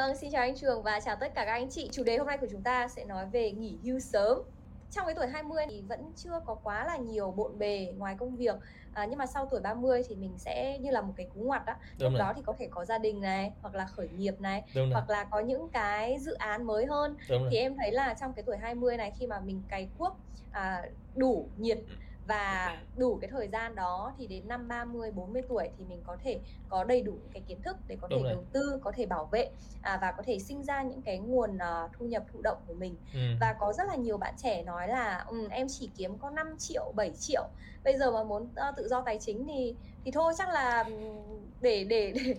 Vâng, xin chào anh Trường và chào tất cả các anh chị. Chủ đề hôm nay của chúng ta sẽ nói về nghỉ hưu sớm. Trong cái tuổi 20 thì vẫn chưa có quá là nhiều bộn bề ngoài công việc. À, Nhưng mà sau tuổi 30 thì mình sẽ như là một cái cú ngoặt đó Lúc đó thì có thể có gia đình này, hoặc là khởi nghiệp này Hoặc là có những cái dự án mới hơn. Thì em thấy là trong cái tuổi 20 này khi mà mình cày cuốc à, đủ nhiệt và đủ cái thời gian đó thì đến năm 30 40 tuổi thì mình có thể có đầy đủ cái kiến thức để có thể đầu tư, có thể bảo vệ à, và có thể sinh ra những cái nguồn uh, thu nhập thụ động của mình. Ừ. Và có rất là nhiều bạn trẻ nói là um, em chỉ kiếm có 5 triệu, 7 triệu. Bây giờ mà muốn uh, tự do tài chính thì thì thôi chắc là để để để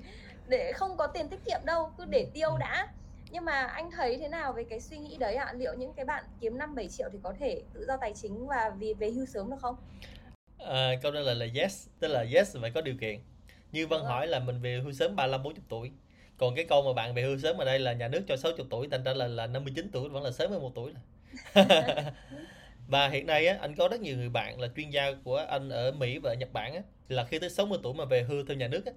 để không có tiền tiết kiệm đâu, cứ để tiêu đã nhưng mà anh thấy thế nào về cái suy nghĩ đấy ạ? À? Liệu những cái bạn kiếm 5 7 triệu thì có thể tự do tài chính và vì về hưu sớm được không? À, câu trả lời là yes, tức là yes phải có điều kiện. Như Vân hỏi là mình về hưu sớm 35 40 tuổi. Còn cái câu mà bạn về hưu sớm ở đây là nhà nước cho 60 tuổi, thành ra là là 59 tuổi vẫn là sớm hơn một tuổi và hiện nay á, anh có rất nhiều người bạn là chuyên gia của anh ở Mỹ và Nhật Bản á, là khi tới 60 tuổi mà về hưu theo nhà nước á,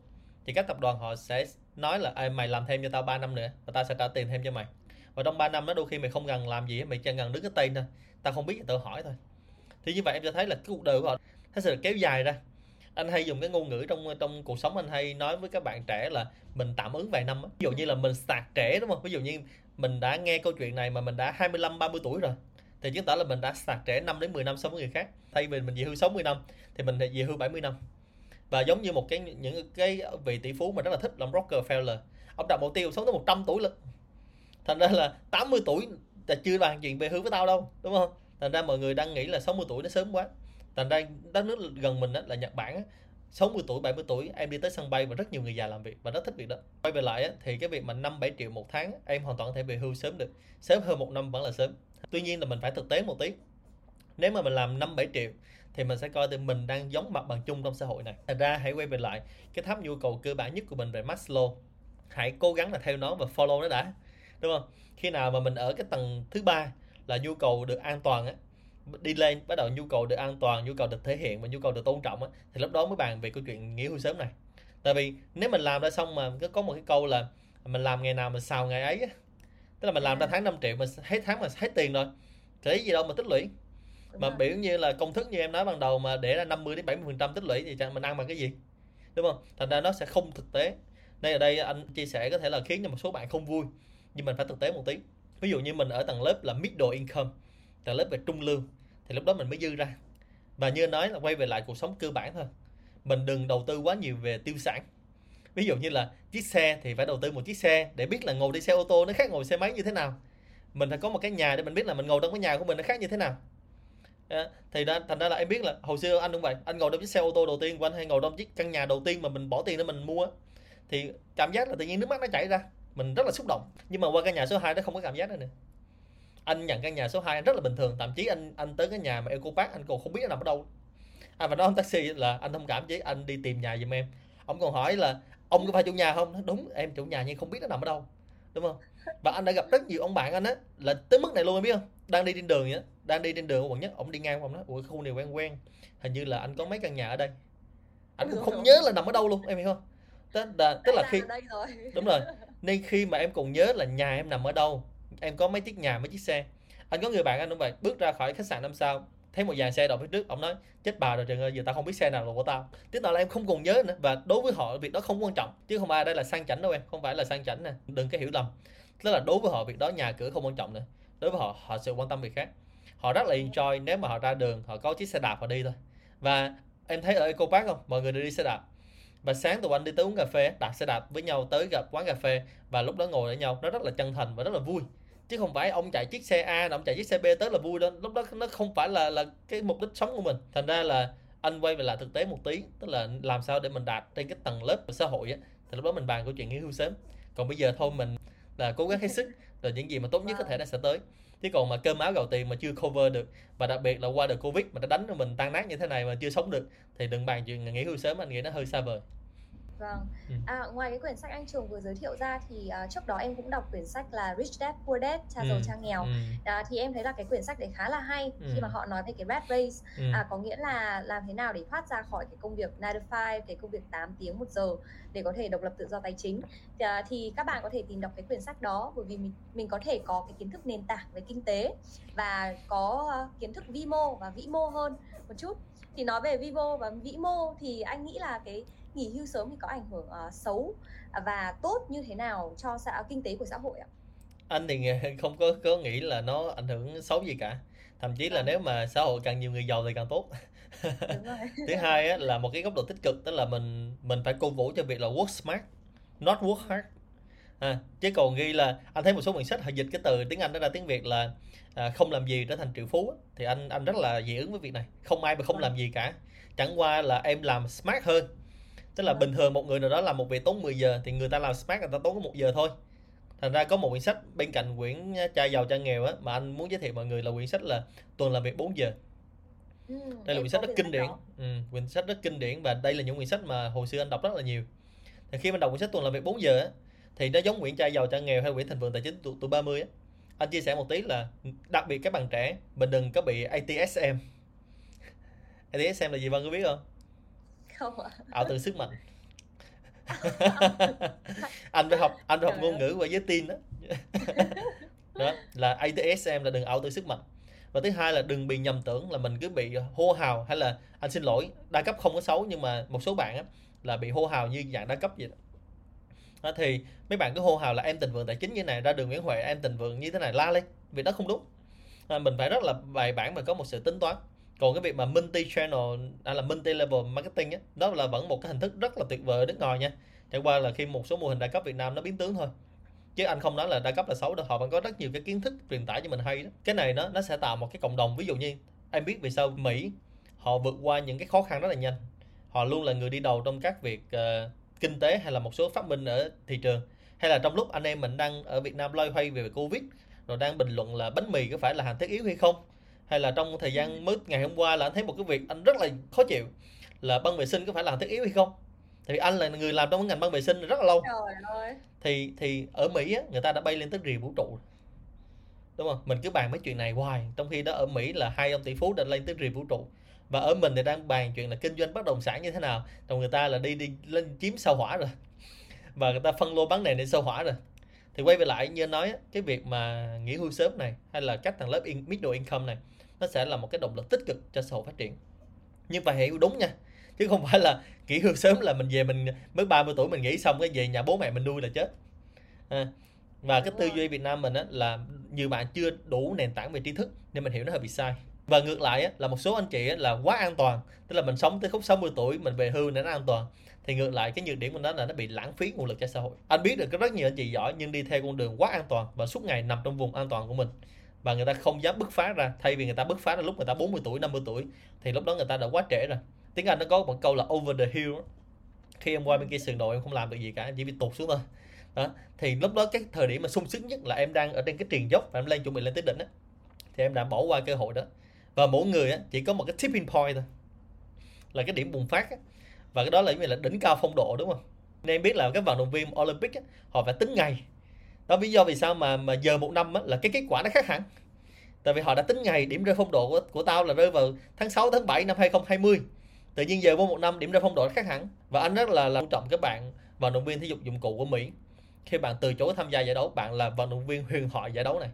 thì các tập đoàn họ sẽ nói là à, mày làm thêm cho tao 3 năm nữa và tao sẽ trả tiền thêm cho mày. Và trong 3 năm đó đôi khi mày không cần làm gì mày chỉ cần đứng cái tên thôi. Tao không biết thì tao hỏi thôi. Thì như vậy em sẽ thấy là cái cuộc đời của họ nó sẽ kéo dài ra. Anh hay dùng cái ngôn ngữ trong trong cuộc sống anh hay nói với các bạn trẻ là mình tạm ứng vài năm ví dụ như là mình sạc trẻ đúng không? Ví dụ như mình đã nghe câu chuyện này mà mình đã 25 30 tuổi rồi thì chứng tỏ là mình đã sạc trẻ 5 đến 10 năm so với người khác. Thay vì mình về hưu 60 năm thì mình về hưu 70 năm và giống như một cái những cái vị tỷ phú mà rất là thích làm Rockefeller. Ông đặt mục tiêu sống tới 100 tuổi lực. Thành ra là 80 tuổi là chưa bàn chuyện về hưu với tao đâu đúng không? Thành ra mọi người đang nghĩ là 60 tuổi nó sớm quá. Thành ra đất nước gần mình đó, là Nhật Bản đó, 60 tuổi 70 tuổi em đi tới sân bay và rất nhiều người già làm việc và rất thích việc đó. Quay về lại thì cái việc mà 5 7 triệu một tháng em hoàn toàn có thể về hưu sớm được. Sớm hơn một năm vẫn là sớm. Tuy nhiên là mình phải thực tế một tí nếu mà mình làm 5 7 triệu thì mình sẽ coi thì mình đang giống mặt bằng chung trong xã hội này. Thành ra hãy quay về lại cái tháp nhu cầu cơ bản nhất của mình về Maslow hãy cố gắng là theo nó và follow nó đã đúng không? Khi nào mà mình ở cái tầng thứ ba là nhu cầu được an toàn á đi lên bắt đầu nhu cầu được an toàn nhu cầu được thể hiện và nhu cầu được tôn trọng á thì lúc đó mới bàn về câu chuyện nghỉ hưu sớm này. Tại vì nếu mình làm ra xong mà có một cái câu là mình làm ngày nào mình xào ngày ấy á tức là mình làm ra tháng 5 triệu mà hết tháng mà hết tiền rồi lấy gì đâu mà tích lũy mà biểu như là công thức như em nói ban đầu mà để ra 50 đến 70 phần trăm tích lũy thì chẳng mình ăn bằng cái gì? Đúng không? Thành ra nó sẽ không thực tế. Đây ở đây anh chia sẻ có thể là khiến cho một số bạn không vui nhưng mình phải thực tế một tí. Ví dụ như mình ở tầng lớp là middle income tầng lớp về trung lương thì lúc đó mình mới dư ra. Và như nói là quay về lại cuộc sống cơ bản thôi. Mình đừng đầu tư quá nhiều về tiêu sản. Ví dụ như là chiếc xe thì phải đầu tư một chiếc xe để biết là ngồi đi xe ô tô nó khác ngồi xe máy như thế nào. Mình phải có một cái nhà để mình biết là mình ngồi trong cái nhà của mình nó khác như thế nào thì đó, thành ra là em biết là hồi xưa anh cũng vậy anh ngồi trong chiếc xe ô tô đầu tiên của anh hay ngồi trong chiếc căn nhà đầu tiên mà mình bỏ tiền để mình mua thì cảm giác là tự nhiên nước mắt nó chảy ra mình rất là xúc động. Nhưng mà qua căn nhà số 2 nó không có cảm giác nữa. Nè anh nhận căn nhà số 2 rất là bình thường thậm chí anh anh tới cái nhà mà Eco Park anh còn không biết nó nằm ở đâu. Anh mà nói ông taxi là anh thông cảm chứ anh đi tìm nhà giùm em. Ông còn hỏi là ông có phải chủ nhà không? Đúng em chủ nhà nhưng không biết nó nằm ở đâu. Đúng không? Và anh đã gặp rất nhiều ông bạn anh á là tới mức này luôn em biết không? Đang đi trên đường vậy đang đi trên đường ở quận nhất ông đi ngang ông nói ủa khu này quen quen. Hình như là anh có mấy căn nhà ở đây. Anh cũng không nhớ là nằm ở đâu luôn em hiểu không? Tức là, tức là khi đúng rồi. Nên khi mà em còn nhớ là nhà em nằm ở đâu em có mấy chiếc nhà mấy chiếc xe. Anh có người bạn anh cũng vậy bước ra khỏi khách sạn năm sao thấy một dàn xe đậu phía trước ông nói chết bà rồi trời ơi giờ tao không biết xe nào là của tao. Tức là em không còn nhớ nữa và đối với họ việc đó không quan trọng chứ không ai đây là sang chảnh đâu em không phải là sang chảnh nè đừng có hiểu lầm. Tức là đối với họ việc đó nhà cửa không quan trọng nữa đối với họ họ sẽ quan tâm việc khác. Họ rất là enjoy nếu mà họ ra đường, họ có chiếc xe đạp họ đi thôi. Và em thấy ở Eco Park không? Mọi người đều đi xe đạp. Và sáng tụi anh đi tới uống cà phê đạp xe đạp với nhau tới gặp quán cà phê, và lúc đó ngồi với nhau, nó rất là chân thành và rất là vui. Chứ không phải ông chạy chiếc xe A ông chạy chiếc xe B tới là vui đó. Lúc đó nó không phải là là cái mục đích sống của mình. Thành ra là anh quay về lại thực tế một tí, tức là làm sao để mình đạt trên cái tầng lớp của xã hội á. Thì lúc đó mình bàn câu chuyện nghỉ hưu sớm. Còn bây giờ thôi mình là cố gắng hết sức rồi những gì mà tốt nhất có thể nó sẽ tới. Chứ còn mà cơm áo gạo tiền mà chưa cover được và đặc biệt là qua được covid mà nó đánh cho mình tan nát như thế này mà chưa sống được thì đừng bàn chuyện nghỉ hưu sớm anh nghĩ nó hơi xa vời Vâng. Ừ. À, ngoài cái quyển sách anh Trường vừa giới thiệu ra thì uh, trước đó em cũng đọc quyển sách là Rich Dad Poor Dad, cha ừ. giàu cha nghèo. Ừ. À, thì em thấy là cái quyển sách đấy khá là hay ừ. khi mà họ nói về cái rat race, ừ. à, có nghĩa là làm thế nào để thoát ra khỏi cái công việc 9 to 5, cái công việc 8 tiếng một giờ để có thể độc lập tự do tài chính. Thì, uh, thì các bạn có thể tìm đọc cái quyển sách đó bởi vì mình mình có thể có cái kiến thức nền tảng về kinh tế và có uh, kiến thức vi mô và vĩ mô hơn một chút. Thì nói về vi mô và vĩ mô thì anh nghĩ là cái nghỉ hưu sớm thì có ảnh hưởng uh, xấu và tốt như thế nào cho xã kinh tế của xã hội ạ? Anh thì không có có nghĩ là nó ảnh hưởng xấu gì cả. Thậm chí là à. nếu mà xã hội càng nhiều người giàu thì càng tốt. Thứ hai á, là một cái góc độ tích cực tức là mình mình phải cổ vũ cho việc là work smart, not work hard. À, chứ còn ghi là anh thấy một số quyển sách họ dịch cái từ tiếng Anh đó ra tiếng Việt là à, không làm gì trở thành triệu phú thì anh anh rất là dị ứng với việc này không ai mà không vâng. làm gì cả chẳng qua là em làm smart hơn tức là bình thường một người nào đó làm một việc tốn 10 giờ thì người ta làm smart người ta tốn có một giờ thôi. Thành ra có một quyển sách bên cạnh quyển cha giàu cha nghèo á mà anh muốn giới thiệu mọi người là quyển sách là tuần làm việc 4 giờ. Ừ, đây là quyển sách rất kinh điển. Ừ, quyển sách rất kinh điển và đây là những quyển sách mà hồi xưa anh đọc rất là nhiều. Thì khi mình đọc quyển sách tuần làm việc 4 giờ á thì nó giống quyển cha giàu cha nghèo hay quyển thành vườn tài chính tuổi, tuổi 30 á. Anh chia sẻ một tí là đặc biệt các bạn trẻ mình đừng có bị ATSM ATSM là gì vâng có biết không không ạ? Ảo tưởng sức mạnh. Anh phải học anh phải học ngôn ngữ và giới tin đó. Đó là ATSM là đừng ảo tưởng sức mạnh. Và thứ hai là đừng bị nhầm tưởng là mình cứ bị hô hào hay là anh xin lỗi đa cấp không có xấu nhưng mà một số bạn á, là bị hô hào như dạng đa cấp vậy đó. đó thì mấy bạn cứ hô hào là em tình vượng tài chính như này ra đường Nguyễn Huệ em tình vượng như thế này la lên. Việc đó không đúng. À, mình phải rất là bài bản và có một sự tính toán còn cái việc mà multi channel hay à, là multi level marketing á đó là vẫn một cái hình thức rất là tuyệt vời ở nước ngoài nha. Chẳng qua là khi một số mô hình đa cấp Việt Nam nó biến tướng thôi. Chứ anh không nói là đa cấp là xấu đâu họ vẫn có rất nhiều cái kiến thức truyền tải cho mình hay đó. Cái này nó nó sẽ tạo một cái cộng đồng. Ví dụ như em biết vì sao Mỹ họ vượt qua những cái khó khăn rất là nhanh. Họ luôn là người đi đầu trong các việc uh, kinh tế hay là một số phát minh ở thị trường. Hay là trong lúc anh em mình đang ở Việt Nam loay hoay về Covid rồi đang bình luận là bánh mì có phải là hàng thiết yếu hay không? Hay là trong thời gian mới ngày hôm qua là anh thấy một cái việc anh rất là khó chịu là băng vệ sinh có phải là thiết yếu hay không? Thì anh là người làm trong cái ngành băng vệ sinh rất là lâu. Thì thì ở Mỹ á, người ta đã bay lên tới rìa vũ trụ đúng không? Mình cứ bàn mấy chuyện này hoài trong khi đó ở Mỹ là hai ông tỷ phú đã lên tới rìa vũ trụ. Và ở mình thì đang bàn chuyện là kinh doanh bất động sản như thế nào. Còn người ta là đi đi lên chiếm sao hỏa rồi. Và người ta phân lô bán nền để sao hỏa rồi. Thì quay về lại như nói cái việc mà nghỉ hưu sớm này hay là các tầng lớp in, middle income này nó sẽ là một cái động lực tích cực cho xã hội phát triển. Nhưng phải hiểu đúng nha chứ không phải là nghỉ hưu sớm là mình về mình mới 30 tuổi mình nghỉ xong cái về nhà bố mẹ mình nuôi là chết. À, và cái tư duy Việt Nam mình á, là nhiều bạn chưa đủ nền tảng về tri thức nên mình hiểu nó hơi bị sai. Và ngược lại á, là một số anh chị á, là quá an toàn tức là mình sống tới khúc 60 tuổi mình về hưu để nó an toàn. Thì ngược lại cái nhược điểm của nó là nó bị lãng phí nguồn lực cho xã hội. Anh biết được có rất nhiều anh chị giỏi nhưng đi theo con đường quá an toàn và suốt ngày nằm trong vùng an toàn của mình và người ta không dám bứt phá ra thay vì người ta bứt phá ra lúc người ta 40 tuổi 50 tuổi thì lúc đó người ta đã quá trễ rồi. Tiếng Anh nó có một câu là over the hill khi em qua bên kia sườn đồi em không làm được gì cả chỉ bị tụt xuống thôi. Đó thì lúc đó cái thời điểm mà sung sướng nhất là em đang ở trên cái triền dốc và em lên chuẩn bị lên tới đỉnh á. Thì em đã bỏ qua cơ hội đó. Và mỗi người á chỉ có một cái tipping point thôi là cái điểm bùng phát á. và cái đó là như là đỉnh cao phong độ đúng không? Nên em biết là các vận động viên Olympic á, họ phải tính ngày đó lý do vì sao mà mà giờ một năm á, là cái kết quả nó khác hẳn. Tại vì họ đã tính ngày điểm rơi phong độ của, của tao là rơi vào tháng 6 tháng 7 năm 2020 tự nhiên giờ qua một năm điểm rơi phong độ nó khác hẳn. Và anh rất là, là tôn trọng các bạn vận động viên thể dục dụng cụ của Mỹ. Khi bạn từ chối tham gia giải đấu bạn là vận động viên huyền thoại giải đấu này.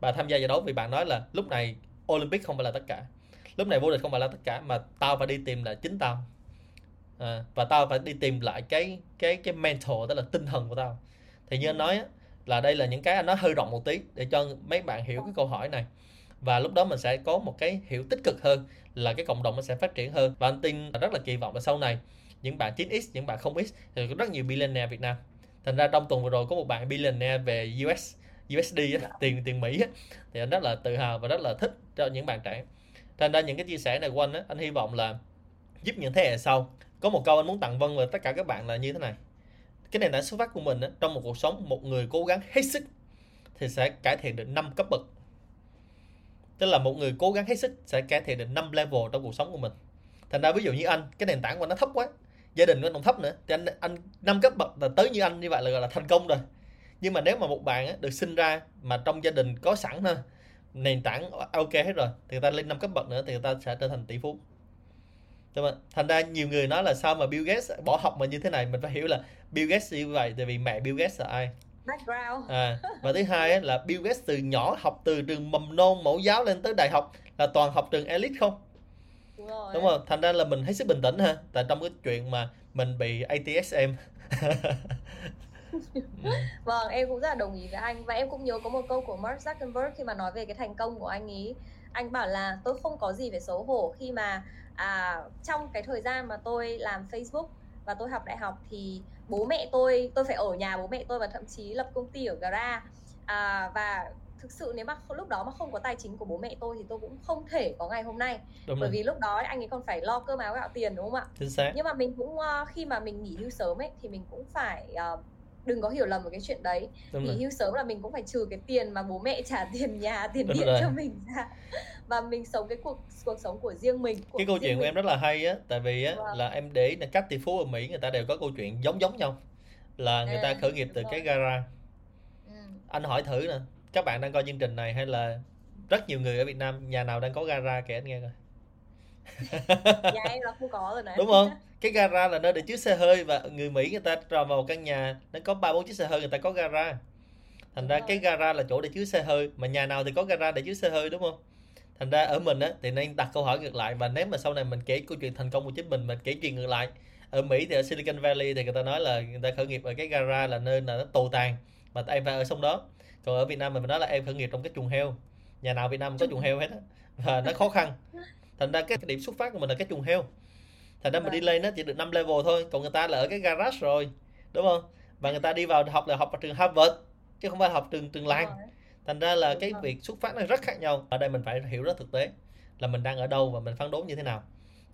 Bạn tham gia giải đấu vì bạn nói là lúc này Olympic không phải là tất cả. Lúc này vô địch không phải là tất cả mà tao phải đi tìm là chính tao. À, và tao phải đi tìm lại cái cái cái mental tức là tinh thần của tao. Thì như anh nói á, là đây là những cái anh nói hơi rộng một tí để cho mấy bạn hiểu cái câu hỏi này. Và lúc đó mình sẽ có một cái hiểu tích cực hơn là cái cộng đồng nó sẽ phát triển hơn. Và anh tin rất là kỳ vọng là sau này những bạn 9x những bạn không x thì có rất nhiều billionaire Việt Nam. Thành ra trong tuần vừa rồi có một bạn billionaire về US USD á, tiền tiền Mỹ á, thì anh rất là tự hào và rất là thích cho những bạn trẻ. Thành ra những cái chia sẻ này của anh á, anh hy vọng là giúp những thế hệ sau. Có một câu anh muốn tặng vân và tất cả các bạn là như thế này cái nền tảng xuất phát của mình trong một cuộc sống một người cố gắng hết sức thì sẽ cải thiện được 5 cấp bậc. Tức là một người cố gắng hết sức sẽ cải thiện được 5 level trong cuộc sống của mình. Thành ra ví dụ như anh cái nền tảng của anh nó thấp quá gia đình của anh còn thấp nữa thì anh anh năm cấp bậc là tới như anh như vậy là gọi là thành công rồi. Nhưng mà nếu mà một bạn á, được sinh ra mà trong gia đình có sẵn thôi nền tảng ok hết rồi thì người ta lên năm cấp bậc nữa thì người ta sẽ trở thành tỷ phú. Đúng không? Thành ra nhiều người nói là sao mà Bill Gates bỏ học mà như thế này? Mình phải hiểu là Bill Gates như vậy tại vì mẹ Bill Gates là ai? Background. À, và thứ hai là Bill Gates từ nhỏ học từ trường mầm non mẫu giáo lên tới đại học là toàn học trường elite không? Đúng rồi. Đúng không? Thành ra là mình hết sức bình tĩnh ha. Tại trong cái chuyện mà mình bị ATSM vâng em cũng rất là đồng ý với anh. Và em cũng nhớ có một câu của Mark Zuckerberg khi mà nói về cái thành công của anh ý anh bảo là tôi không có gì phải xấu hổ khi mà à, trong cái thời gian mà tôi làm Facebook và tôi học đại học thì bố mẹ tôi tôi phải ở nhà bố mẹ tôi và thậm chí lập công ty ở gara. À, và thực sự nếu mà lúc đó mà không có tài chính của bố mẹ tôi thì tôi cũng không thể có ngày hôm nay. Đúng bởi rồi. vì lúc đó anh ấy còn phải lo cơm áo gạo tiền đúng không ạ? Chính xác. Nhưng mà mình cũng uh, khi mà mình nghỉ hưu sớm ấy thì mình cũng phải uh, đừng có hiểu lầm một cái chuyện đấy đúng nghỉ hưu sớm là mình cũng phải trừ cái tiền mà bố mẹ trả tiền nhà tiền Đúng điện rồi. cho mình ra và mình sống cái cuộc cuộc sống của riêng mình của cái câu chuyện của mình. em rất là hay á tại vì á Vâng. là em để ý là các tỷ phú ở Mỹ người ta đều có câu chuyện giống giống nhau là người ta À, khởi nghiệp từ rồi. cái gara ừ. anh hỏi thử nè các bạn đang coi chương trình này hay là rất nhiều người ở Việt Nam nhà nào đang có gara kể anh nghe coi nhà em là không có rồi này đúng không? Cái gara là nơi để chứa xe hơi và người Mỹ người ta vào một căn nhà nó có ba bốn chiếc xe hơi người ta có gara. Thành ra cái gara là chỗ để chứa xe hơi mà nhà nào thì có gara để chứa xe hơi đúng không? Thành ra ở mình á thì nên đặt câu hỏi ngược lại và nếu mà sau này mình kể câu chuyện thành công của chính mình mình kể chuyện ngược lại ở Mỹ thì ở Silicon Valley thì người ta nói là người ta khởi nghiệp ở cái gara là nơi là nó tồi tàn và em phải ở xong đó. Còn ở Việt Nam mình nói là em khởi nghiệp trong cái chuồng heo. Nhà nào Việt Nam có chuồng heo hết á và nó khó khăn thành ra cái điểm xuất phát của mình là cái chuồng heo. Thành ra mình đi Vâng. lên nó chỉ được 5 level thôi còn người ta là ở cái garage rồi đúng không? Và người ta đi vào học là học ở trường Harvard chứ không phải học trường trường làng thành ra là cái việc xuất phát nó rất khác nhau. Ở đây mình phải hiểu rất thực tế là mình đang ở đâu và mình phán đấu như thế nào.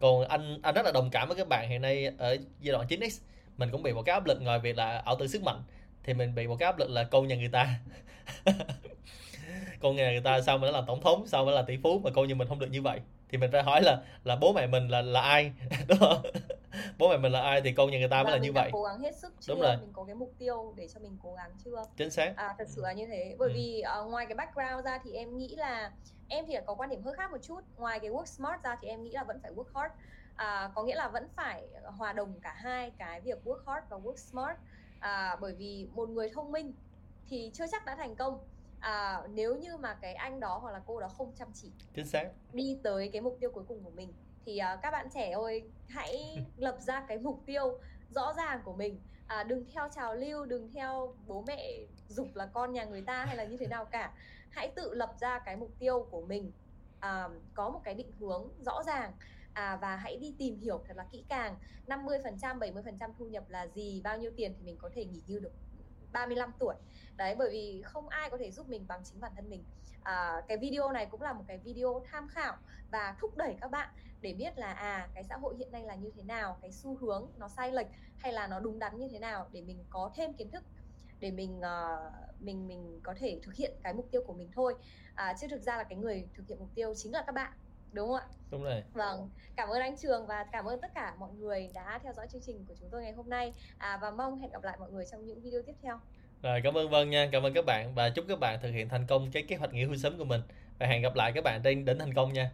Còn anh anh rất là đồng cảm với các bạn hiện nay ở giai đoạn 9x mình cũng bị một cái áp lực ngoài việc là ảo tưởng sức mạnh thì mình bị một cái áp lực là câu nhà người ta. Con nhà người ta sao mà nó làm tổng thống sao mà là tỷ phú mà câu như mình không được như vậy thì mình phải hỏi là là bố mẹ mình là là ai? Đúng không? Bố mẹ mình là ai thì câu nhà người ta mới Và là như vậy. cố gắng hết sức chưa? Đúng rồi. mình có cái mục tiêu để cho mình cố gắng chưa? Chính xác. À thật sự là như thế. Bởi Ừ. vì ờ, ngoài cái background ra thì em nghĩ là em thì có quan điểm hơi khác một chút. Ngoài cái work smart ra thì em nghĩ là vẫn phải work hard. À, có nghĩa là vẫn phải hòa đồng cả hai cái việc work hard và work smart. À, bởi vì một người thông minh thì chưa chắc đã thành công à, nếu như mà cái anh đó hoặc là cô đó không chăm chỉ chính xác. đi tới cái mục tiêu cuối cùng của mình thì à, các bạn trẻ ơi hãy lập ra cái mục tiêu rõ ràng của mình. À, đừng theo trào lưu đừng theo bố mẹ dục là con nhà người ta hay là như thế nào cả. Hãy tự lập ra cái mục tiêu của mình à, có một cái định hướng rõ ràng. À, và hãy đi tìm hiểu thật là kỹ càng. 50% 70% thu nhập là gì bao nhiêu tiền thì mình có thể nghỉ hưu được 35 tuổi. Đấy bởi vì không ai có thể giúp mình bằng chính bản thân mình. À, cái video này cũng là một cái video tham khảo và thúc đẩy các bạn để biết là à cái xã hội hiện nay là như thế nào cái xu hướng nó sai lệch hay là nó đúng đắn như thế nào để mình có thêm kiến thức để mình uh, mình mình có thể thực hiện cái mục tiêu của mình thôi. À, chứ thực ra là cái người thực hiện mục tiêu chính là các bạn đúng không ạ đúng rồi Vâng, cảm ơn anh Trường và cảm ơn tất cả mọi người đã theo dõi chương trình của chúng tôi ngày hôm nay à, và mong hẹn gặp lại mọi người trong những video tiếp theo. Rồi cảm ơn Vân nha, cảm ơn các bạn và chúc các bạn thực hiện thành công cái kế hoạch nghỉ hưu sớm của mình. Và hẹn gặp lại các bạn trên đỉnh thành công nha.